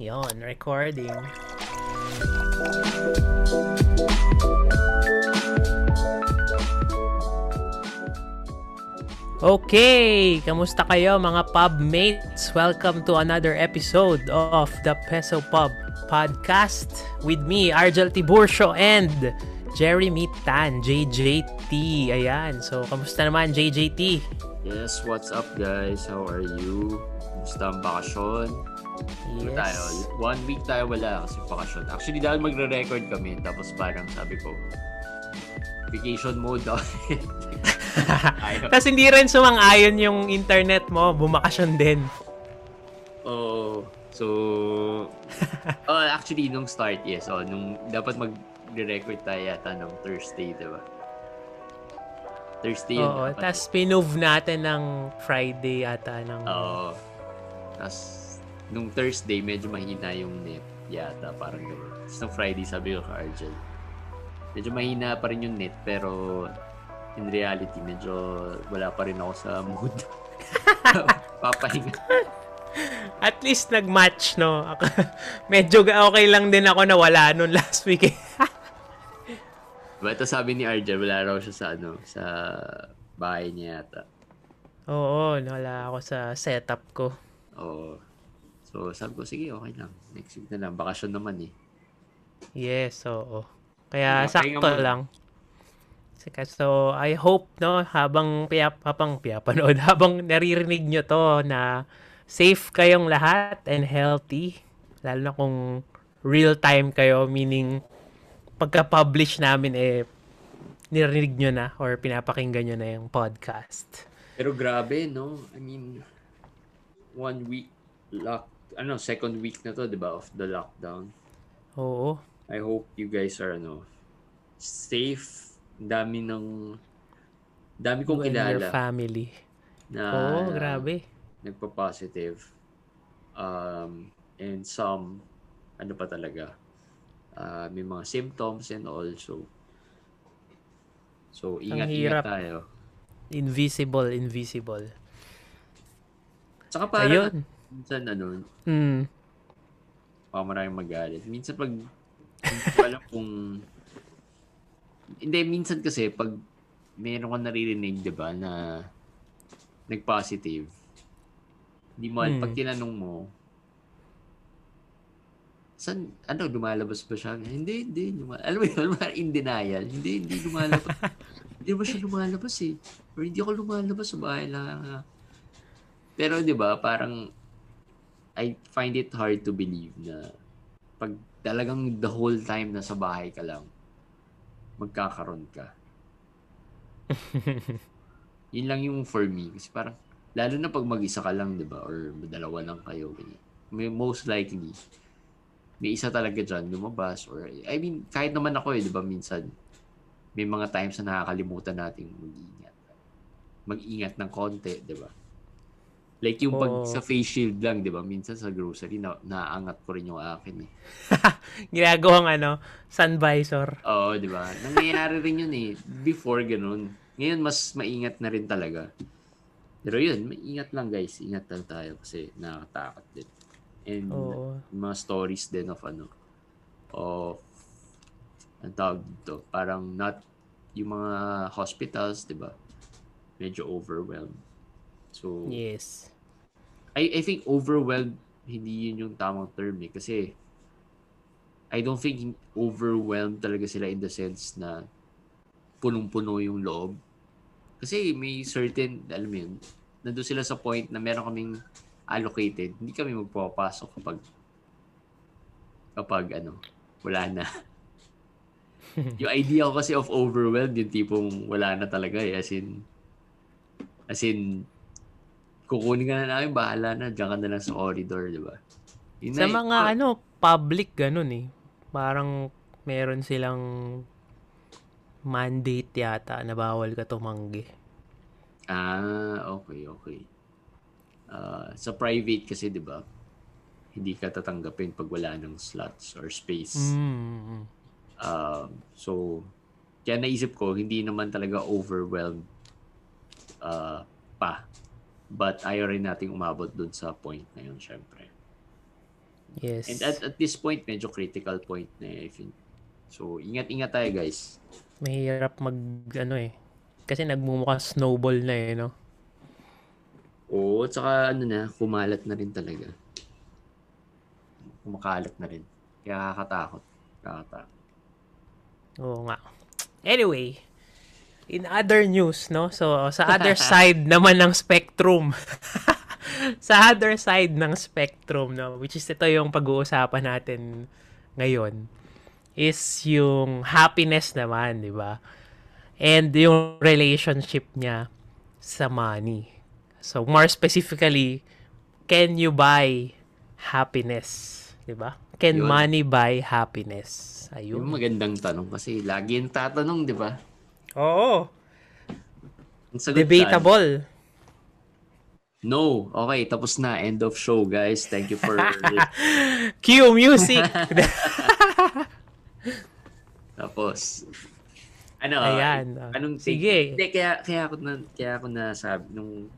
Yon, recording. Okay, kamusta kayo mga pub mates? Welcome to another episode of the Peso Pub podcast with me, Argel Tiburcio and Jeremy Tan, JJT. Ayan, so kamusta naman JJT? Yes, what's up guys? How are you? Kamusta ang bakasyon? Yes. tayo? One week tayo wala kasi bakasyon. Actually, dahil magre-record kami, tapos parang sabi ko, vacation mode daw. Tapos hindi rin sumang-ayon yung internet mo, bumakasyon din. Oo. so, oh, actually, nung start, yes. Oh, nung dapat mag-record tayo yata ng Thursday, di ba? Thursday yun. Oo, tapos pinove natin ng Friday ata ng... Oo. Tapos, nung Thursday, medyo mahina yung net. Yata, parang gano'n. Tapos nung Friday, sabi ko ka, Argel, medyo mahina pa rin yung net, pero in reality, medyo wala pa rin ako sa mood. Papahinga. At least nag-match, no? Medyo okay lang din ako na wala nun last week. eh. Ito sabi ni Argel, wala raw siya sa, ano, sa bahay niya yata. Oo, wala ako sa setup ko. Oo. So, sabi ko, sige, okay lang. Next week na lang. Bakasyon naman eh. Yes, oo. Kaya pahinga sakto muna. lang. Sika- So, I hope, no, habang piyap, habang piyapanood, habang naririnig nyo to na safe kayong lahat and healthy. Lalo na kung real time kayo, meaning pagka-publish namin, eh, nirinig nyo na or pinapakinggan nyo na yung podcast. Pero grabe, no? I mean, one week lock, ano, second week na to, di ba, of the lockdown. Oo. I hope you guys are, ano, safe. Dami ng, dami kong You and your kilala family. na Oo, grabe. nagpa-positive. Um, and some, ano pa talaga, uh, may mga symptoms and also, so, ingat-ingat tayo. Invisible, invisible. Saka parang, Ayun. Minsan, ano, Mm. baka maraming magalit. Minsan pag hindi ko alam kung hindi, minsan kasi pag meron kang naririnig, di ba, na nag-positive, hindi mo, Hmm. pag tinanong mo, saan, ano, lumalabas ba siya? Hindi, hindi. Luma, alam mo yun, in denial. Hindi, hindi lumalabas. hindi ba siya lumalabas eh? Or hindi ako lumalabas sa bahay lang. Pero di ba, parang I find it hard to believe na pag talagang the whole time na sa bahay ka lang, magkakaroon ka. Yun lang yung for me. Kasi parang, lalo na pag mag-isa ka lang, di ba? Or dalawa lang kayo. ganyan. May most likely, may isa talaga dyan lumabas. Or, I mean, kahit naman ako eh, di ba? Minsan, may mga times na nakakalimutan natin mag-ingat. Mag-ingat ng konti, di ba? Like yung pag Oo. sa face shield lang, di ba? Minsan sa grocery, na, naangat ko rin yung akin eh. Ginagawang ano, sun visor. Oo, di ba? Nangyayari rin yun eh. Before ganun. Ngayon, mas maingat na rin talaga. Pero yun, ingat lang guys. Ingat lang tayo kasi nakakatakot din. And Oo. mga stories din of ano, of, ang tawag dito, parang not, yung mga hospitals, di ba? Medyo overwhelmed. So, Yes. I, I think overwhelmed, hindi yun yung tamang term eh. Kasi, I don't think overwhelmed talaga sila in the sense na punong-puno yung loob. Kasi may certain, alam mo yun, nandun sila sa point na meron kaming allocated. Hindi kami magpapasok kapag kapag ano, wala na. yung idea ko kasi of overwhelmed, yung tipong wala na talaga eh. As in, as in, kukunin ka na namin, bahala na, diyan ka na lang sa corridor, di ba? Yun Sa na- mga ano, public ganun eh. Parang meron silang mandate yata na bawal ka tumanggi. Ah, okay, okay. Ah, sa private kasi, di ba, hindi ka tatanggapin pag wala ng slots or space. Mm. Um, so, kaya naisip ko, hindi naman talaga overwhelmed uh, pa. But ayaw rin nating umabot dun sa point na yun, syempre. Yes. And at, at this point, medyo critical point na eh. So, ingat-ingat tayo guys. Mahirap mag, ano eh. Kasi nagmumukhang snowball na eh, no? Oo, at saka ano na, kumalat na rin talaga. Kumakalat na rin. Kaya kakatakot. Kakatakot. Oo nga. Anyway, in other news, no? So, sa other side naman ng spectrum. sa other side ng spectrum, no? Which is ito yung pag-uusapan natin ngayon is yung happiness naman, di ba? And yung relationship niya sa money. So, more specifically, can you buy happiness? Di ba? Can Yun. money buy happiness? Ayun. Yung magandang tanong kasi lagi yung tatanong, di ba? Oo. Debatable. No. Okay, tapos na. End of show, guys. Thank you for... Cue music. tapos, ano, Ayan. anong take? Sige. Hindi, kaya, kaya ako na, kaya ako na sabi, nung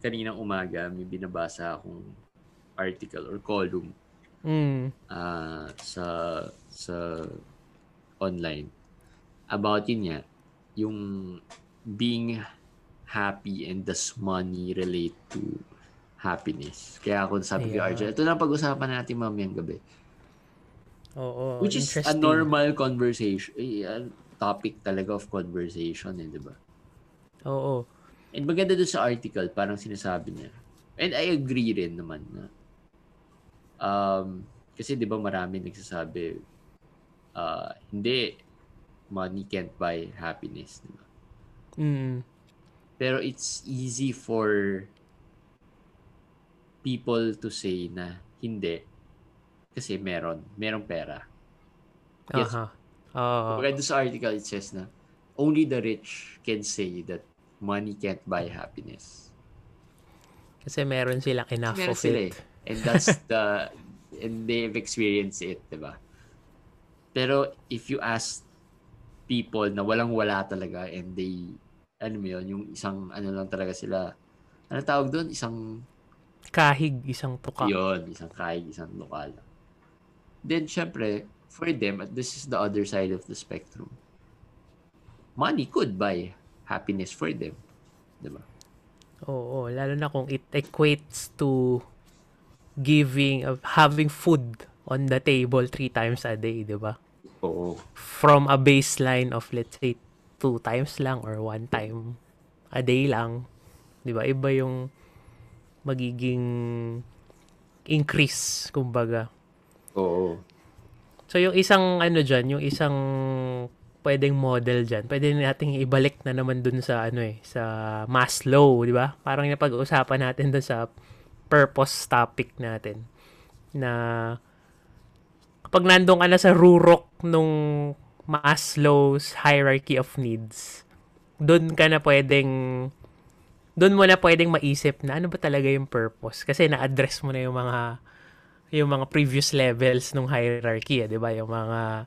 kaninang umaga, may binabasa akong article or column mm. ah, sa sa online about yun nga yung being happy and does money relate to happiness. Kaya ako sabi ko, Ayan. Arjel, ito na pag-usapan natin mamayang gabi. Oo. Which is a normal conversation, eh, a topic talaga of conversation, eh, di ba? Oo. And maganda doon sa article, parang sinasabi niya. And I agree rin naman na um, kasi di ba marami nagsasabi uh, hindi money can't buy happiness. Di ba? Mm. Pero it's easy for people to say na hindi kasi meron, merong pera. Yes. Kumbaga doon sa article, it says na only the rich can say that money can't buy happiness. Kasi meron silang enough Meron of sila it. eh. And that's the, and they've experienced it, di ba? Pero if you ask people na walang-wala talaga and they, ano mo yun, yung isang, ano lang talaga sila, ano tawag doon? Isang, Kahig, isang tuka. yun, isang kaig, isang lokal. Then, syempre, for them, at this is the other side of the spectrum, money could buy happiness for them. Di ba? Oo. Lalo na kung it equates to giving, of having food on the table three times a day, di ba? Oo. From a baseline of, let's say, two times lang or one time a day lang. Di ba? Iba yung magiging increase, kumbaga. Oo. So, yung isang, ano dyan, yung isang pwedeng model dyan, pwede nating ibalik na naman dun sa, ano eh, sa Maslow, di ba? Parang yung pag-uusapan natin dun sa purpose topic natin. Na, kapag nandun ka na sa rurok nung Maslow's hierarchy of needs, dun ka na pwedeng, dun mo na pwedeng maisip na ano ba talaga yung purpose. Kasi na-address mo na yung mga yung mga previous levels ng hierarchy, eh, 'di ba? Yung mga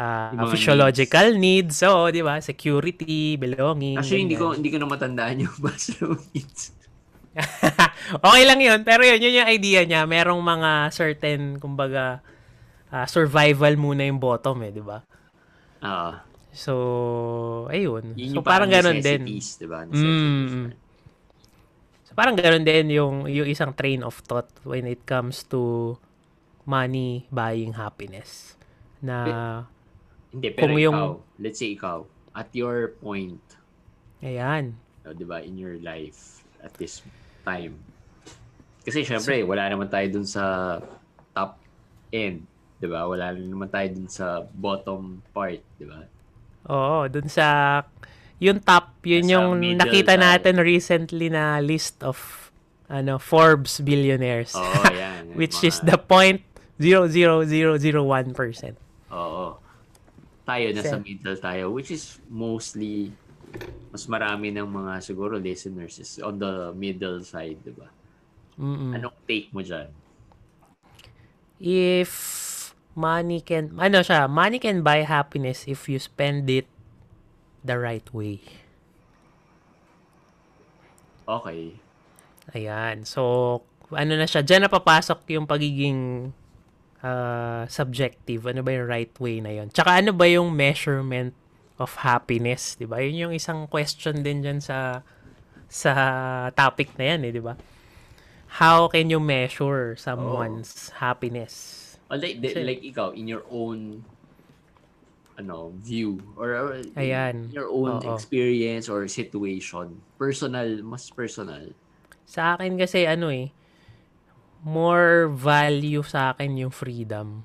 ah, Yung mga physiological needs, so 'di ba? Security, belonging. Actually, hindi ko hindi ko na matandaan yung Maslow needs. okay lang 'yun, pero yun, yun yung idea niya. Merong mga certain kumbaga ah, survival muna yung bottom eh, 'di ba? Ah, So, ayun. yun So parang ganoon din. necessities, 'di ba? Mm. Necessities. So parang ganoon din yung yung isang train of thought when it comes to money buying happiness. Na Hindi, pero Kung ikaw, yung- let's say ikaw, at your point, ayan. uh, 'di ba, in your life at this time. Kasi syempre, wala naman tayo dun sa top end, 'di ba? Wala naman tayo dun sa bottom part, 'di ba? Oo, dun sa yung top, yun Nasa yung nakita tayo. natin recently na list of ano Forbes billionaires. Oo, yan. which mga- is the point 0.0001%. Oo. Tayo, nasa Sa- middle tayo, which is mostly, mas marami ng mga siguro listeners is on the middle side, di ba? Mm-mm. Anong take mo dyan? If money can ano siya, money can buy happiness if you spend it the right way. Okay. Ayan. So, ano na siya, dyan na papasok yung pagiging uh, subjective. Ano ba yung right way na yun? Tsaka ano ba yung measurement of happiness, 'di ba? Yun yung isang question din diyan sa sa topic na yan, eh, 'di ba? How can you measure someone's oh. happiness? Well, like, Kasi, like ikaw in your own ano view or Ayan. your own Oo. experience or situation personal mas personal. Sa akin kasi ano eh more value sa akin yung freedom.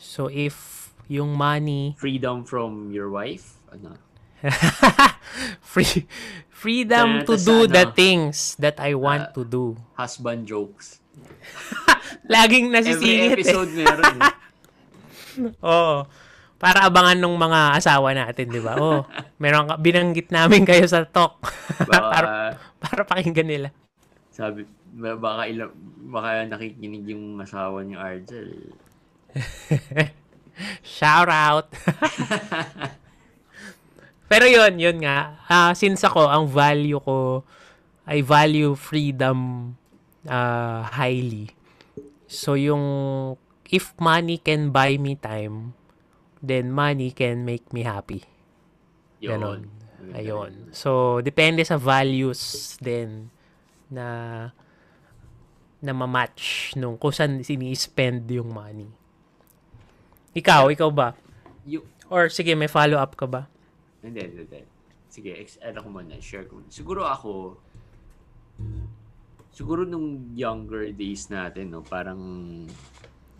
So if yung money freedom from your wife? Ano? Free freedom to do ano, the things that I want uh, to do. husband jokes laging nasisingit every episode eh. meron eh. Oo. Para abangan ng mga asawa natin, di ba? Oh, meron ka, binanggit namin kayo sa talk. para, para pakinggan nila. Sabi, baka, ilang, baka nakikinig yung asawa ni Argel. Shout out! Pero yun, yun nga. Uh, since ako, ang value ko, I value freedom uh, highly. So yung, if money can buy me time, then money can make me happy. Ganon. Ayun. So, depende sa values din na na ma-match nung kung saan sini-spend yung money. Ikaw, ikaw ba? You, Or sige, may follow-up ka ba? Hindi, hindi, hindi. Sige, ex- ano ko muna, share ko. Siguro ako, siguro nung younger days natin, no, parang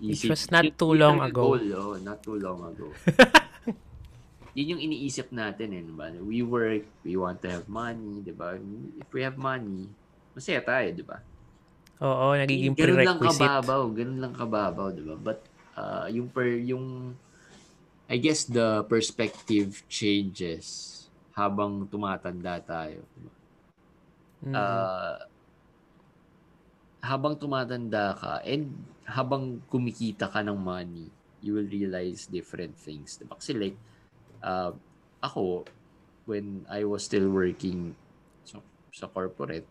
Isip, It was not too long ago. Goal, oh, not too long ago. yun yung iniisip natin eh, diba? We work, we want to have money, di ba? If we have money, masaya tayo, di ba? Oo, nagiging ganun prerequisite. Ganun lang kababaw, ganun lang kababaw, di ba? But uh, yung per, yung I guess the perspective changes habang tumatanda tayo. Diba? Mm. Uh, habang tumatanda ka and habang kumikita ka ng money, you will realize different things. Diba? Kasi like, uh, ako, when I was still working sa, sa corporate,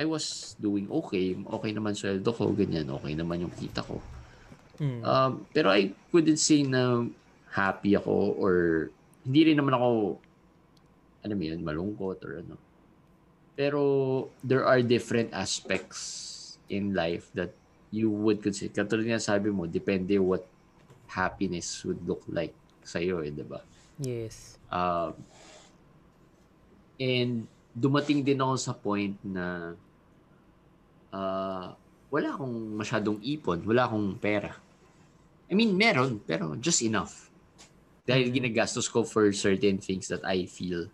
I was doing okay. Okay naman sweldo ko, ganyan. Okay naman yung kita ko. Mm. Um, pero I couldn't say na happy ako or hindi rin naman ako alam mo yun, malungkot or ano. Pero there are different aspects in life that you would consider. Katulad nga sabi mo, depende what happiness would look like sa'yo eh, di ba? Yes. Um, and dumating din ako sa point na uh, wala akong masyadong ipon, wala akong pera. I mean, meron, pero just enough. Dahil mm-hmm. ginagastos ko for certain things that I feel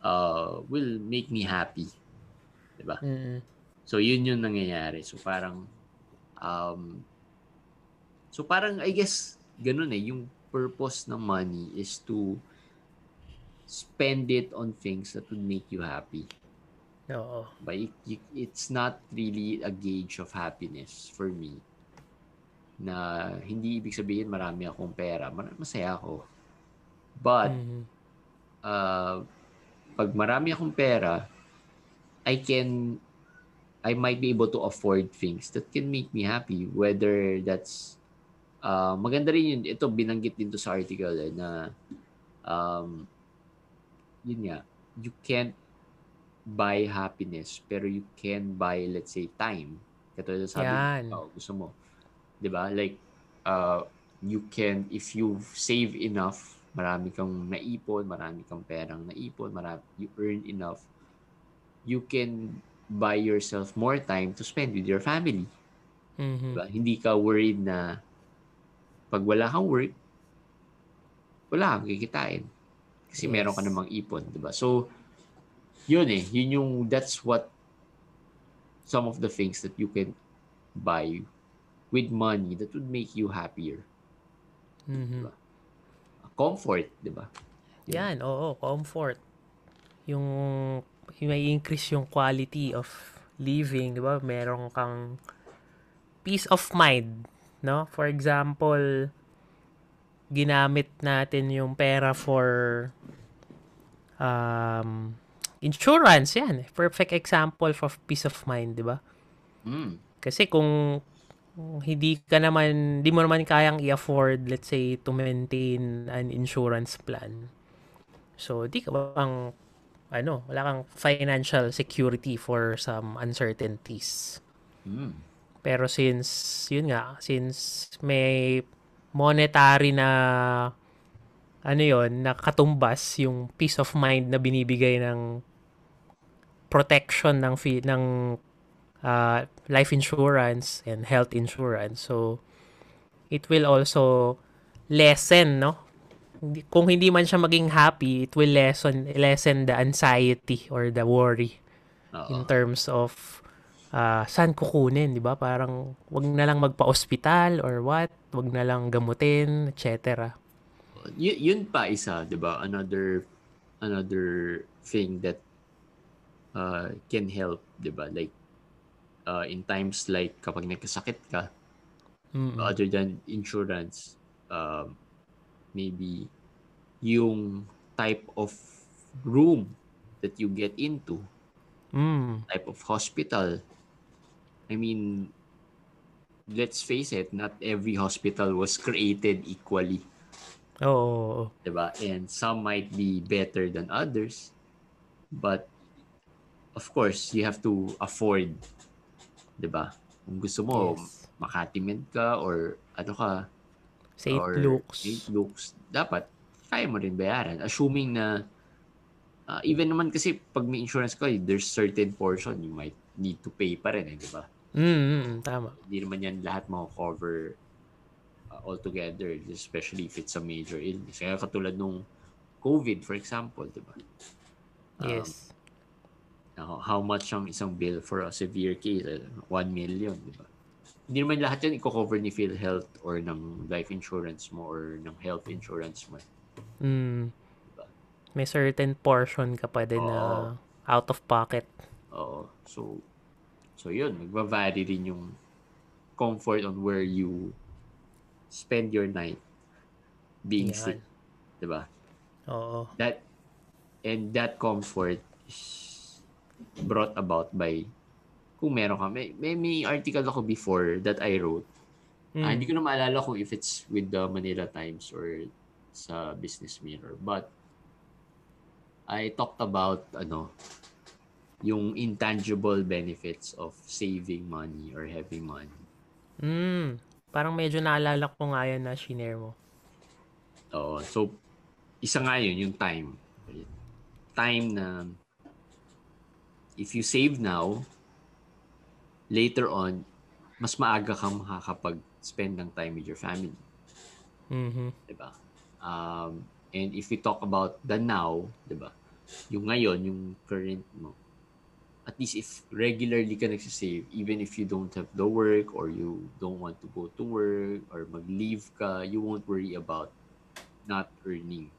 uh, will make me happy. Diba? Mm-hmm. So, yun yung nangyayari. So, parang Um, so parang I guess ganun eh, yung purpose ng money is to spend it on things that would make you happy. Oo. But it, it's not really a gauge of happiness for me. Na hindi ibig sabihin marami akong pera. Masaya ako. But, mm-hmm. uh, pag marami akong pera, I can I might be able to afford things that can make me happy. Whether that's, uh, maganda rin yun. Ito, binanggit din to sa article eh, na, um, yun nga, you can't buy happiness, pero you can buy, let's say, time. Katulad sabi Yan. mo, oh, gusto mo. ba diba? Like, uh, you can, if you save enough, marami kang naipon, marami kang perang naipon, marami, you earn enough, you can buy yourself more time to spend with your family. Mm-hmm. Diba? Hindi ka worried na pag wala kang work, wala kang kikitain. Kasi yes. meron ka namang ipon, 'di ba? So yun eh, yun yung that's what some of the things that you can buy with money that would make you happier. Mm-hmm. Diba? Comfort, 'di ba? Yan, oo, comfort. Yung may increase yung quality of living, di ba? Meron kang peace of mind, no? For example, ginamit natin yung pera for um, insurance, yan. Perfect example of peace of mind, di ba? Mm. Kasi kung hindi ka naman, di mo naman kayang i-afford, let's say, to maintain an insurance plan. So, di ka bang, ano, wala kang financial security for some uncertainties. Mm. Pero since, yun nga, since may monetary na, ano yon nakatumbas yung peace of mind na binibigay ng protection ng fee, ng uh, life insurance and health insurance. So, it will also lessen, no? Kung hindi man siya maging happy, it will lessen, lessen the anxiety or the worry Oo. in terms of uh, saan kukunin, di ba? Parang wag na lang magpa-ospital or what, wag na lang gamutin, etc. Y- yun pa isa, 'di ba? Another another thing that uh, can help, 'di ba? Like uh, in times like kapag nagkasakit ka, Mm-mm. other than insurance, um, maybe yung type of room that you get into, Mm. type of hospital. I mean, let's face it, not every hospital was created equally. Oo. 'di ba? And some might be better than others. But of course, you have to afford, 'di ba? Kung gusto mo Yes. makatimed ka or ano ka St. Luke's. St. Luke's, dapat kaya mo rin bayaran. Assuming na ah, even naman kasi pag may insurance ka, there's certain portion you might need to pay pa rin, eh, 'di ba? Mm, mm, tama. Hindi naman yan lahat mako-cover uh, altogether, especially if it's a major illness. Kaya katulad nung COVID, for example, di ba? Um, Yes. How, how much ang isang bill for a severe case? Uh, 1 million, di ba? Hindi naman lahat yan i-cover ni PhilHealth or ng life insurance mo or ng health insurance mo. Mm. May certain portion ka pa din na Oo. out of pocket. Oo. So, so yun, magva-vary rin yung comfort on where you spend your night being Yan. sick. Di ba? Oo. that and that comfort is brought about by kung meron ka may, may, may article ako before that I wrote Mm. Ah, hindi ko na maalala kung if it's with the Manila Times or sa Business Mirror but I talked about ano yung intangible benefits of saving money or having money Mm. Parang medyo naalala ko nga yan na shinare mo. Oo. So, isa nga yun, yung time. Time na if you save now, later on, mas maaga kang makakapag-spend ng time with your family. Mhm. Diba? Um, and if we talk about the now, diba? Yung ngayon, yung current mo, at least if regularly ka nagsisave, even if you don't have the work or you don't want to go to work or mag-leave ka, you won't worry about not earning.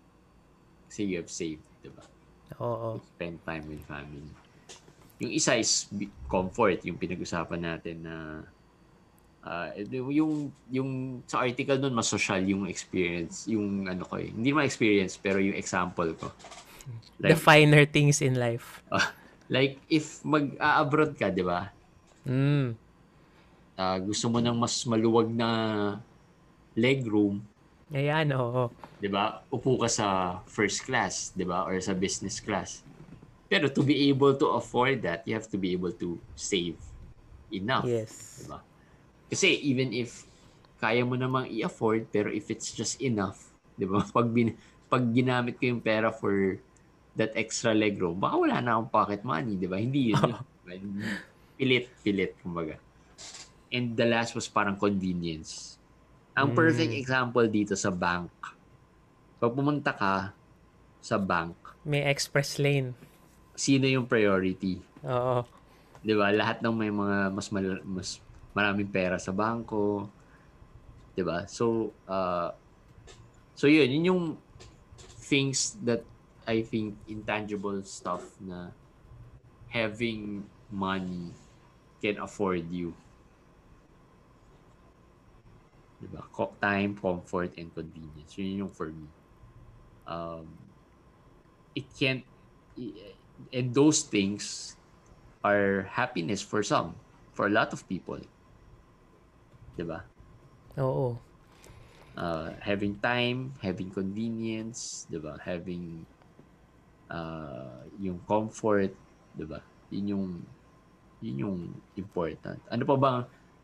Kasi you have saved, diba? Oo. Spend time with family. Yung isa is comfort, yung pinag-usapan natin na ah, yung yung sa article nun mas social yung experience, yung ano ko eh. Hindi naman experience pero yung example ko. The Like, finer things in life. like if mag-abroad ka, 'di ba? Mm. Ah, gusto mo ng mas maluwag na leg room, Ayan, oo. 'di ba? Upo ka sa first class, 'di ba? Or sa business class. Pero to be able to afford that, you have to be able to save enough. Yes. Diba? Kasi even if kaya mo namang i-afford, pero if it's just enough, di ba? Pag, bin, pag ginamit ko yung pera for that extra leg room, baka wala na akong pocket money, di ba? Hindi yun. yun. Diba? pilit, pilit, kumbaga. And the last was parang convenience. Ang Mm. perfect example dito sa bank. Pag pumunta ka sa bank, May express lane. Sino yung priority? Oo. 'di ba? Lahat ng may mga mas mal- mas maraming pera sa bangko, 'di ba? So uh so yun, yun yung things that I think intangible stuff na having money can afford you. 'Di ba? Co- Time, comfort, and convenience. Yun yung for me. Um, it can't, and those things are happiness for some. For a lot of people. 'Di ba? Oo. Uh, having time, having convenience, 'di ba? Having uh, yung comfort, 'di ba? Yun yung yun yung important. Ano pa ba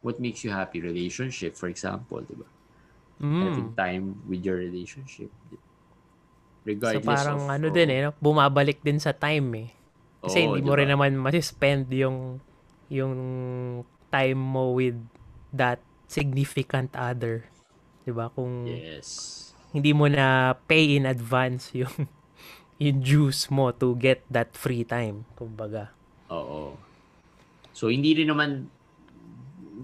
what makes you happy relationship for example, 'di ba? Having Mm. time with your relationship. So Regardless parang of ano oh, din eh, no? bumabalik din sa time eh. Kasi oo, hindi di mo ba? rin naman masi-spend yung yung time mo with that significant other. 'Di ba? Kung Yes. hindi mo na pay in advance yung yung juice mo to get that free time, kumbaga. Oo. So hindi rin naman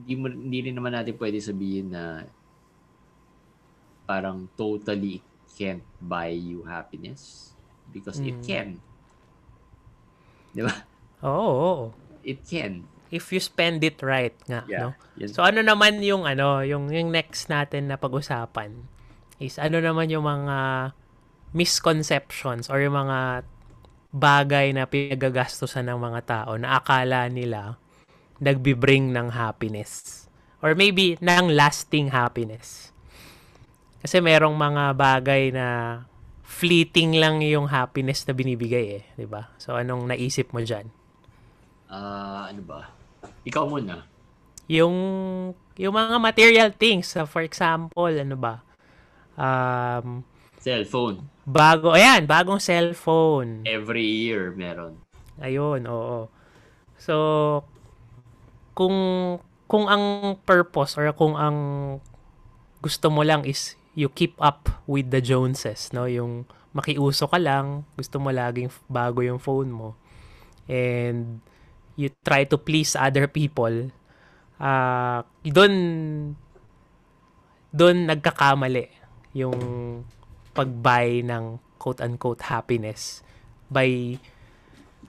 hindi, mo, hindi rin naman natin pwede sabihin na parang totally can't buy you happiness because it Mm. can. 'Di ba? Oo, oo. It can. If you spend it right nga, Yeah. no? Yan. So ano naman yung ano, yung yung next natin na pag-usapan is ano naman yung mga misconceptions or yung mga bagay na pinagagastusan ng mga tao na akala nila nagbi-bring ng happiness or maybe ng lasting happiness. Kasi merong mga bagay na fleeting lang yung happiness na binibigay eh, 'di ba? So anong naisip mo diyan? Ah, ano ba? Ikaw muna. yung yung mga material things so for example ano ba um Cellphone. bago ayan bagong cellphone Every year meron. ayun oo so kung kung ang purpose or kung ang gusto mo lang is you keep up with the Joneses no yung makiuso ka lang gusto mo laging bago yung phone mo and you try to please other people ah doon doon nagkakamali yung pag-buy ng quote-unquote happiness by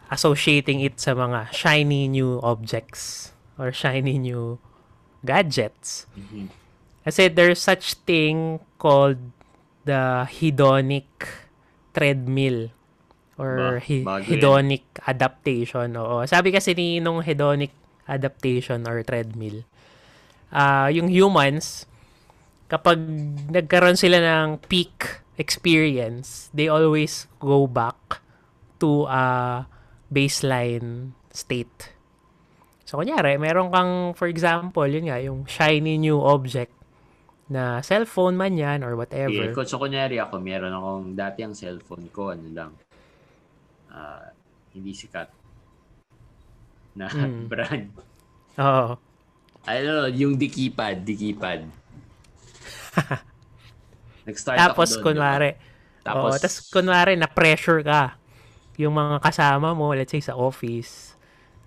associating it sa mga shiny new objects or shiny new gadgets. Mhm. Kasi there's such thing called the hedonic treadmill or Ba, he- hedonic adaptation. Oo. Sabi kasi ni nung hedonic adaptation or treadmill, ah yung humans, kapag nagkaroon sila ng peak experience, they always go back to a baseline state. So, kunyari, meron kang, for example, yun nga, yung shiny new object na cellphone man yan or whatever. ko- so kunyari ako, meron akong dati ang cellphone ko, ano lang, ah, hindi sikat na Mm. brand. Oo. Ano, yung dikipad, dikipad. Nag-start Tapos, ako doon, kunwari? Tapos, Oo, tapos kunwari na-pressure ka yung mga kasama mo, let's say sa office,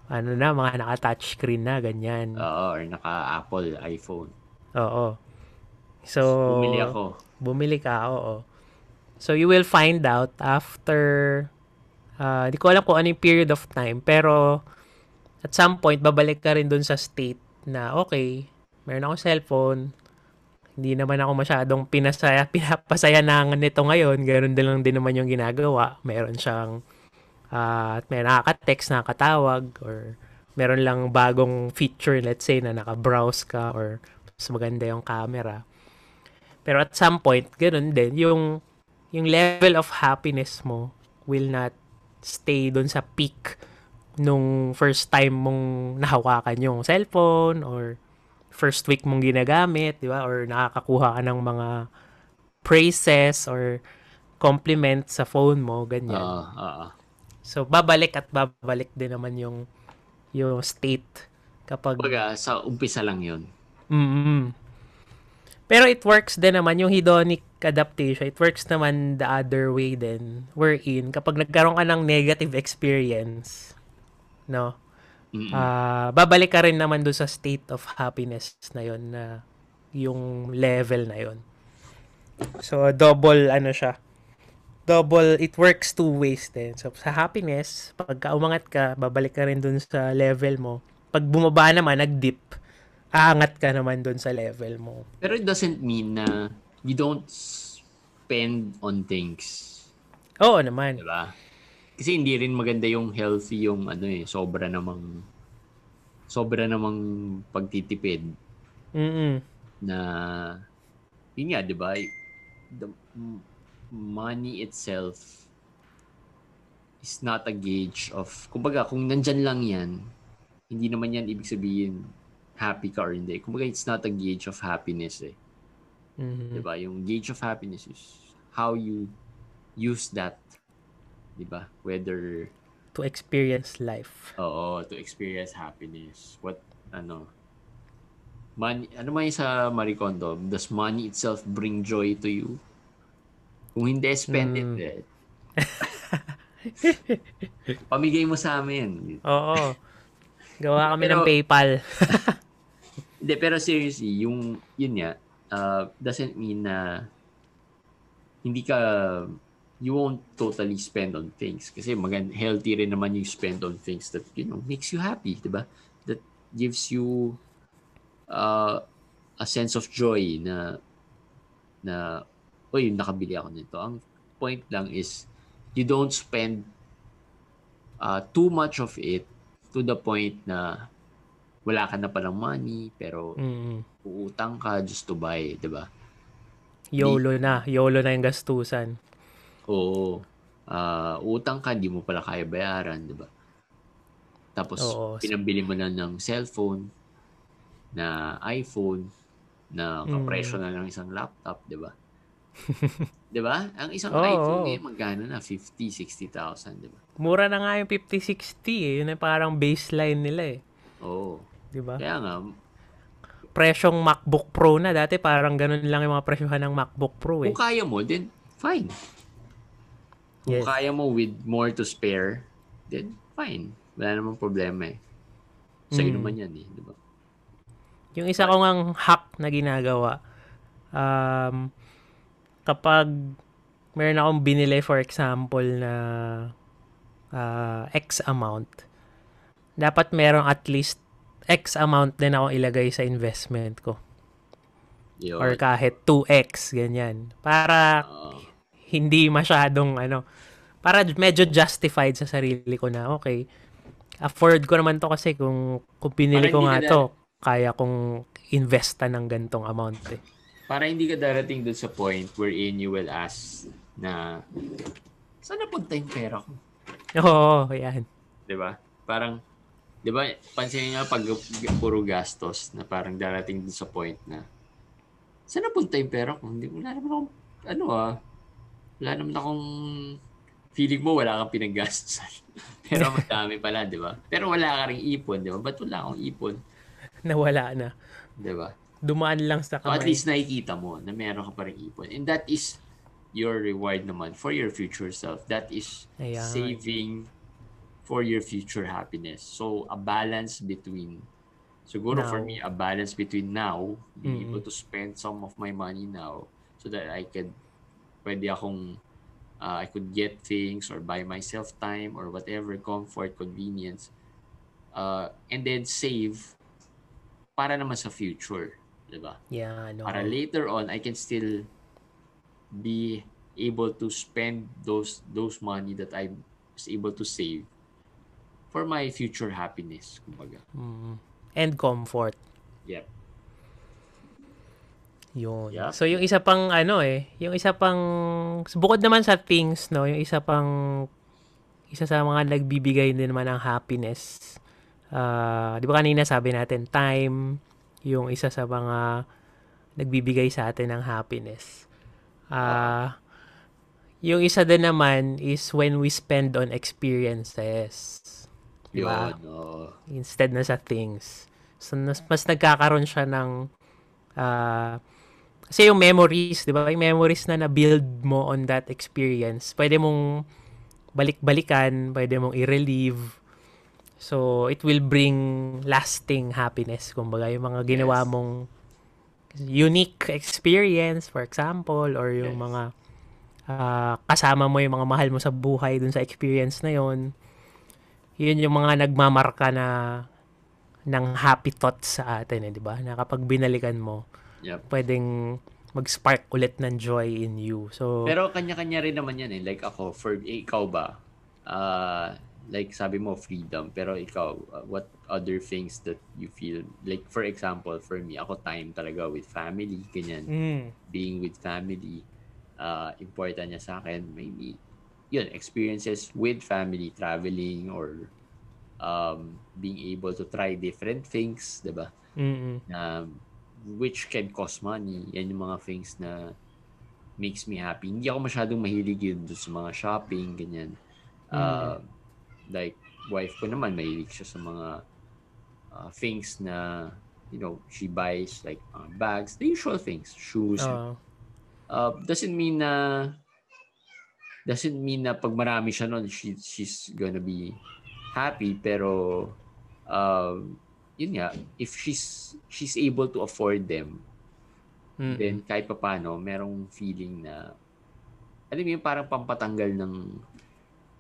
ano na, mga naka-touchscreen na, ganyan. oo, or naka-Apple iPhone. Oo. So, Bumili ako. Bumili ka, oo. So, you will find out after, uh, di ko alam kung ano yung period of time, pero at some point, babalik ka rin dun sa state na, okay, meron akong cellphone, hindi naman ako masyadong pinasaya, pinapasaya na nito ngayon, ganoon din lang din naman yung ginagawa. Meron siyang, uh, may nakaka-text, nakakatawag, or meron lang bagong feature, let's say, na naka-browse ka, or mas maganda yung camera. Pero at some point, ganun din, yung, yung level of happiness mo will not stay doon sa peak nung first time mong nahawakan yung cellphone or first week mong ginagamit, di ba? Or nakakakuha ka ng mga praises or compliments sa phone mo, ganyan. Oo, oo. so, babalik at babalik din naman yung yung state kapag Kumbaga, sa umpisa lang yun. mm Pero it works din naman yung hedonic adaptation. It works naman the other way din. Wherein, kapag nagkaroon ka ng negative experience, no, Mm-mm. ah babalik ka rin naman doon sa state of happiness na yon na yung level na yon. So, double, ano siya, double, it works two ways din. So, sa happiness, pagka umangat ka, babalik ka rin dun sa level mo. Pag bumaba naman, nag-dip, aangat ka naman dun sa level mo. Pero it doesn't mean na you don't spend on things. Oo naman. Diba? Kasi hindi rin maganda yung healthy yung ano eh, sobra namang sobra namang pagtitipid Mm. na yun nga, 'di ba? The money itself is not a gauge of kumbaga kung nandyan lang 'yan, hindi naman 'yan ibig sabihin happy ka or hindi. Kumbaga it's not a gauge of happiness eh. Mhm. 'Di ba? Yung gauge of happiness is how you use that. 'Di ba? Whether To experience life. Oo, to experience happiness. What, ano, money, ano yung sa Marie Kondo, does money itself bring joy to you? Kung hindi, spend Mm. it. Eh. Pamigay mo sa amin. Oo. Gawa kami Pero- ng PayPal. Hindi, pero seriously, yung, yun nga, uh, doesn't mean na hindi ka, you won't totally spend on things. Kasi magand healthy rin naman yung spend on things that, you know, makes you happy, di ba? That gives you uh, a sense of joy na, na, uy, nakabili ako nito. Ang point lang is, you don't spend uh, too much of it to the point na wala ka na palang money, pero Mm. uutang ka just to buy, di ba? YOLO na. YOLO na yung gastusan. Oo. Ah, utang ka, hindi mo pala kaya bayaran, di ba? Tapos, Oo. pinambili mo na ng cellphone, na iPhone, na kapresyo na ng isang laptop, di ba? di ba? Ang isang Oo, iPhone eh, magkano na? 50, 60,000, di ba? Mura na nga yung 50-60 eh. Yun yung parang baseline nila eh. Oo. Di ba? Kaya nga, Presyong MacBook Pro na. Dati parang ganun lang yung mga presyohan ng MacBook Pro eh. kung kaya mo, then fine. Kung Yes. kaya mo with more to spare, then fine. Wala namang problema eh. Sa'yo Mm. naman yan eh, di ba? Yung isa ko ngang hack na ginagawa, um, kapag meron akong binili, for example, na ah, X amount, dapat merong at least X amount din ako ilagay sa investment ko. Yun. Or kahit 2X, ganyan. Para Oo. hindi masyadong ano, para medyo justified sa sarili ko na, okay, afford ko naman to kasi kung, kung pinili ko nga ka to, kaya kong investa ng gantong amount eh. Para hindi ka darating dun sa point wherein you will ask na saan napunta yung pera ko? Oo, yan. Di ba? Parang, di ba, pansinin nyo pag puro gastos na parang darating dun sa point na saan napunta yung pera ko? Hindi, wala naman akong, ano ah, wala naman akong feeling mo wala kang pinaggastosan. Pero madami pala, di ba? Pero wala ka rin ipon, di ba? Ba't wala akong ipon? Nawala na. Di ba? Dumaan lang sa So at kamay. least nakikita mo na meron ka pa rin ipon. And that is your reward naman for your future self. That is Ayan. saving for your future happiness. So a balance between siguro for me a balance between now being Mm-mm. able to spend some of my money now so that I could pwede akong uh, I could get things or buy myself time or whatever comfort convenience uh, and then save para naman sa future, 'di ba? Yeah, oo. para later on I can still be able to spend those those money that I was able to save for my future happiness kumbaga. Mm. And comfort. Yep. Yun. Yeah. So, yung isa pang ano eh, yung isa pang, bukod naman sa things, no, yung isa pang, isa sa mga nagbibigay din naman ng happiness. Ah, di ba kanina sabi natin, time, yung isa sa mga nagbibigay sa atin ng happiness. Ah, yung isa din naman is when we spend on experiences. Di ba? Yun, oo. instead na sa things. So, mas, mas nagkakaroon siya ng ah, kasi yung memories, di ba? Yung memories na na-build mo on that experience, pwede mong balik-balikan, pwede mong i-relieve. So, it will bring lasting happiness. Kumbaga, yung mga ginawa Yes. mong unique experience, for example, or yung Yes. mga ah, kasama mo yung mga mahal mo sa buhay dun sa experience na yon yun yung mga nagmamarka na ng happy thoughts sa atin, eh, di ba? Na kapag binalikan mo, Yep. pwedeng mag-spark ulit ng joy in you. So, Pero kanya-kanya rin naman yan eh. Like ako, for eh, ikaw ba, uh, like sabi mo freedom pero ikaw uh, what other things that you feel like for example for me ako time talaga with family ganyan Mm. being with family uh important niya sa akin maybe yun experiences with family traveling or um being able to try different things 'di ba? Mm. na which can cost money. Yan yung mga things na makes me happy. Hindi ako masyadong mahilig yun doon sa mga shopping ganyan. Uh, like wife ko naman mahilig siya sa mga uh, things na you know she buys like uh, bags the usual things shoes. Oo. uh, doesn't mean na doesn't mean na pag marami siya nun she, she's gonna be happy pero um yun nga if she's she's able to afford them Mm. then kahit pa paano merong feeling na alam mo yun parang pampatanggal ng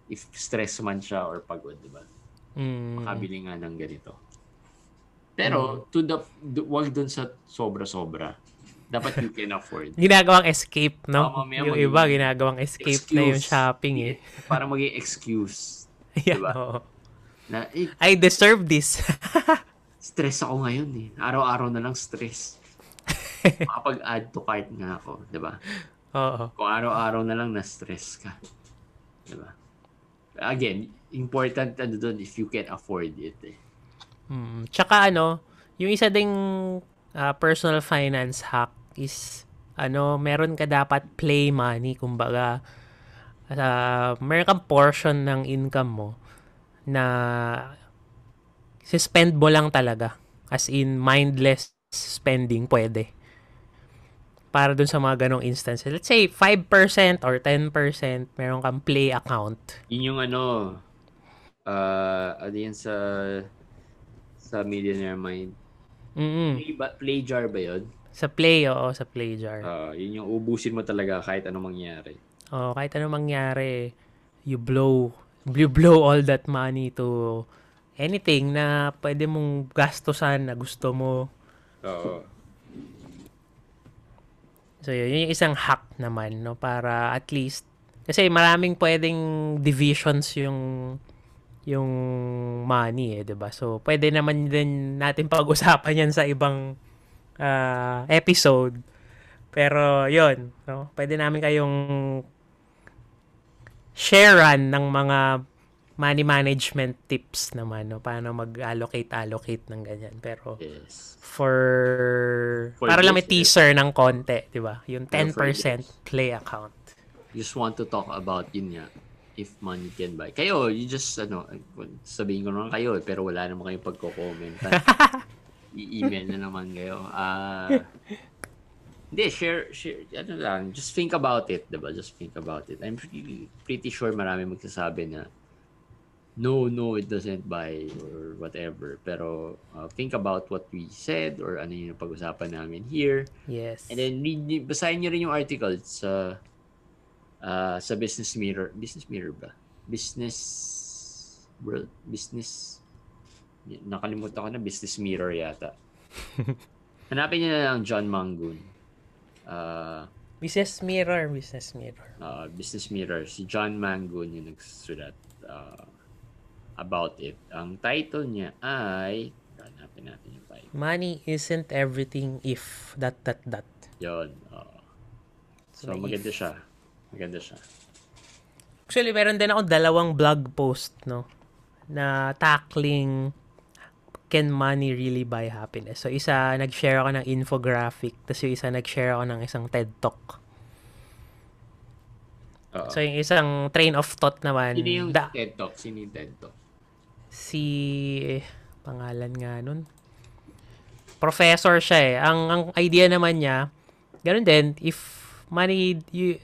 if stress man siya or pagod diba Mm. makabili nga ng ganito pero to the, the wag dun sa sobra-sobra dapat you can afford Ginagawang escape, no? Oo, mamaya yung iba, ginagawang escape na yung excuse. shopping, eh. para maging excuse Yeah, Diba? oo. na eh, I deserve this. stress ako ngayon eh. Araw-araw na lang stress. Makapag-add to cart nga ako, di ba? Oo. Kung araw-araw na lang na-stress ka. Di ba? Again, important ano doon if you can afford it eh. Mm. Tsaka ano, yung isa ding ah, personal finance hack is ano, meron ka dapat play money, kumbaga uh, meron kang portion ng income mo na spend mo lang talaga. As in, mindless spending, pwede. Para dun sa mga ganong instances. Let's say, 5% or 10%, meron kang play account. Yun yung ano, uh, ano yan sa sa Millionaire Mind. Mm Play, ba, play jar ba yun? Sa play, oo, sa play jar. Uh, yun yung ubusin mo talaga kahit anong mangyari. Oh, kahit ano mangyari, you blow, you blow all that money to anything na pwede mong gastusan na gusto mo. Oo. So, yun, yun yung isang hack naman, no? Para at least, kasi maraming pwedeng divisions yung yung money eh, 'di ba? So, pwede naman din natin pag-usapan yan sa ibang ah, episode. Pero, yun, no? Pwede namin kayong sharean ng mga money management tips naman, no? Paano mag-allocate-allocate ng ganyan. Pero, Yes. for, For para lang may teaser ng konti, di ba? Yung Yeah, 10% for listeners. play account. just want to talk about yun nga if money can buy. Kayo, you just, ano, sabihin ko naman kayo, eh, pero wala naman kayong pagko-comment. I-email na naman kayo. Ah, hindi, share, share, ano lang, just think about it, diba? Just think about it. I'm pretty, pretty sure marami magsasabi na, no, no, it doesn't buy, or whatever. Pero, uh, think about what we said, or ano yung pag-usapan namin here. Yes. And then read, basahin niyo rin yung article sa ah, sa Business Mirror. Business Mirror ba? Business World Business nakalimutan ko na Business Mirror yata. Hanapin niyo na lang John Mangun. Ah, Business mirror, business mirror. ah, Business Mirror. Si John Mangun yung nagsulat ah, about it. Ang title niya ay hanapin natin yung title. Money isn't everything if dot dot dot. Yun. ah. so, may maganda if. siya. Maganda siya. Actually, meron din ako dalawang blog post, no? Na tackling can money really buy happiness? So, isa, nag-share ako ng infographic. Tapos yung isa, nag-share ako ng isang TED Talk. Oo. So, yung isang train of thought naman, Sino yung da- TED Talk? Sino yung TED Talk? si eh, pangalan nga nun professor siya eh ang ang idea naman niya ganun din if money you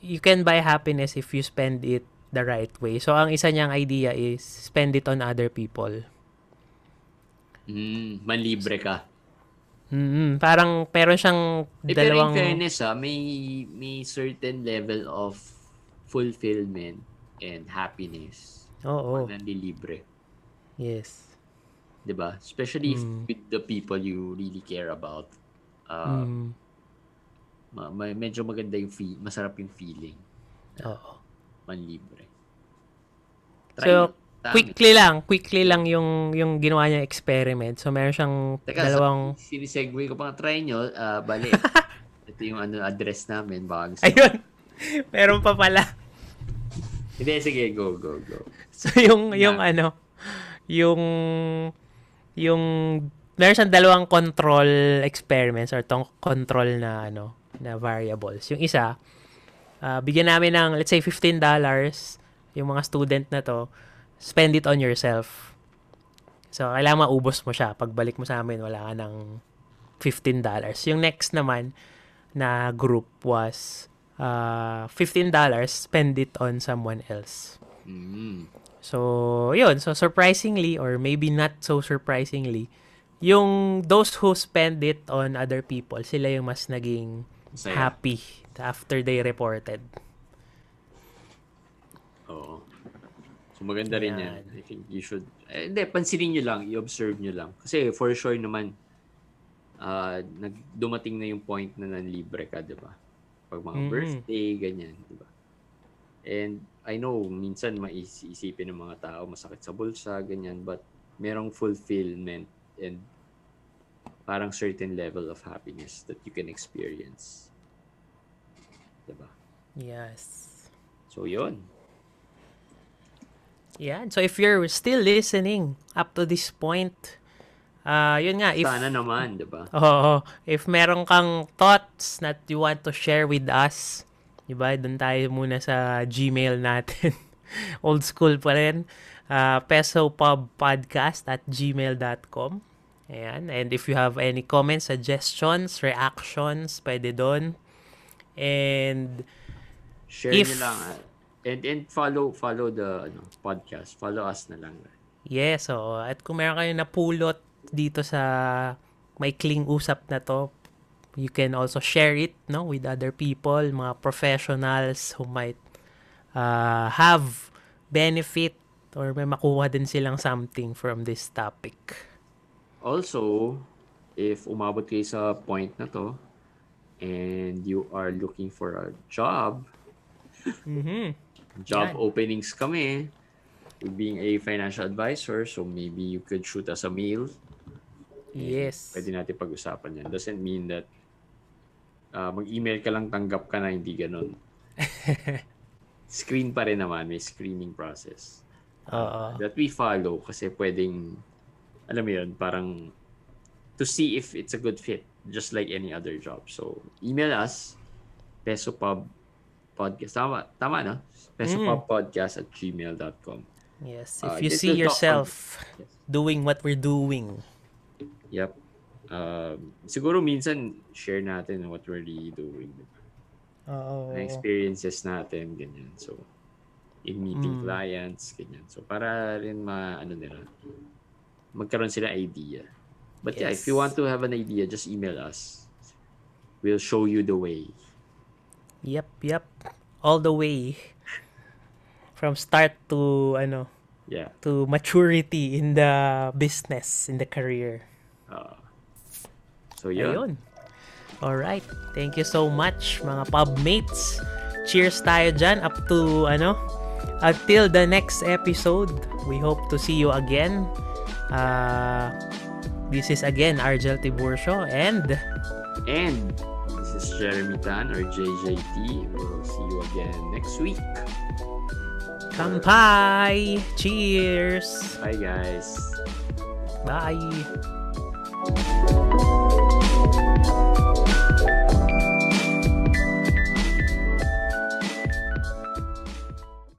you can buy happiness if you spend it the right way so ang isa niyang idea is spend it on other people Mm, manlibre ka. mm parang meron siyang Eh, pero in dalawang fairness, ah, may, may certain level of fulfillment and happiness oo pag nanlilibre. yes 'Di ba? Especially if Mm. with the people you really care about. Uh, mm, ma- ma- medyo maganda yung feel, masarap yung feeling oo manlibre. Try So. Dami. quickly lang, quickly lang yung yung ginawa niya experiment. So meron siyang Teka, dalawang so, sinisegue ko pa, try nyo, ah, bali. Ito yung ano, address namin, baka gusto. ayun. meron pa pala. Hindi, sige, go, go, go. So yung yung Na. ano, yung yung meron siyang dalawang control experiments or tong control na ano na variables. Yung isa, ah, bigyan namin ng let's say $15 yung mga student na to, spend it on yourself. So, kailangan maubos mo siya. Pagbalik mo sa amin, wala ka ng $15. Yung next naman na group was uh, $15, spend it on someone else. Mm. So, yun. So, surprisingly, or maybe not so surprisingly, yung those who spend it on other people, sila yung mas naging Masaya. happy after they reported. Oo. So, maganda rin yan. Yan. I think you should, eh, hindi, pansinin nyo lang, i-observe nyo lang. Kasi for sure naman, ah nag, dumating na yung point na nanlibre ka, di ba? Pag mga Mm. birthday, ganyan, di ba? And I know, minsan maisipin ng mga tao, masakit sa bulsa, ganyan, but merong fulfillment and parang certain level of happiness that you can experience. Diba? Yes. So, yun. Yan. So, if you're still listening up to this point, uh, yun nga, if, Sana naman, diba? Oo. If meron kang thoughts that you want to share with us, di ba? Doon tayo muna sa Gmail natin. Old school pa rin. Uh, pesopubpodcast at gmail.com. Ayan. And if you have any comments, suggestions, reactions, pwede doon. And Share If- nyo lang. And, and follow follow the ano, podcast. Follow us na lang. Yes, so at kung meron kayong napulot dito sa maikling usap na to, you can also share it no with other people, mga professionals who might uh, have benefit or may makuha din silang something from this topic. Also, if umabot kayo sa point na to, and you are looking for a job, Mhm. Job Yan. openings kami, with being a financial advisor, so maybe you could shoot us a mail. Yes. Pwede natin pag-usapan yan. Doesn't mean that uh, mag-email ka lang tanggap ka na, hindi ganun. Screen pa rin naman, may screening process. Oo. that we follow kasi pwedeng, alam mo yun, parang to see if it's a good fit, just like any other job. So, email us, pesopub podcast. Tama, tama no? pesopubpodcast at gmail.com. Yes, Uh, if you just see yourself Yes. doing what we're doing. Yep. Um, siguro minsan share natin what we're really doing. Oo. Na experiences natin, ganyan. So, in meeting Mm. clients, ganyan. So, para rin ma, ano nila, magkaroon sila idea. But yeah, if you Yes. want to have an idea, just email us. We'll show you the way. Yep, yep. All the way from start to ano, Yeah. to maturity in the business, in the career. Uh, so, yun. Ayun. Alright. Thank you so much, mga pub mates. Cheers tayo dyan up to, ano, until the next episode. We hope to see you again. Uh, this is again Argel Tiburcio and And is Jeremy Tan or JJT. We'll see you again next week. Kampai! Cheers! Bye, guys. Bye!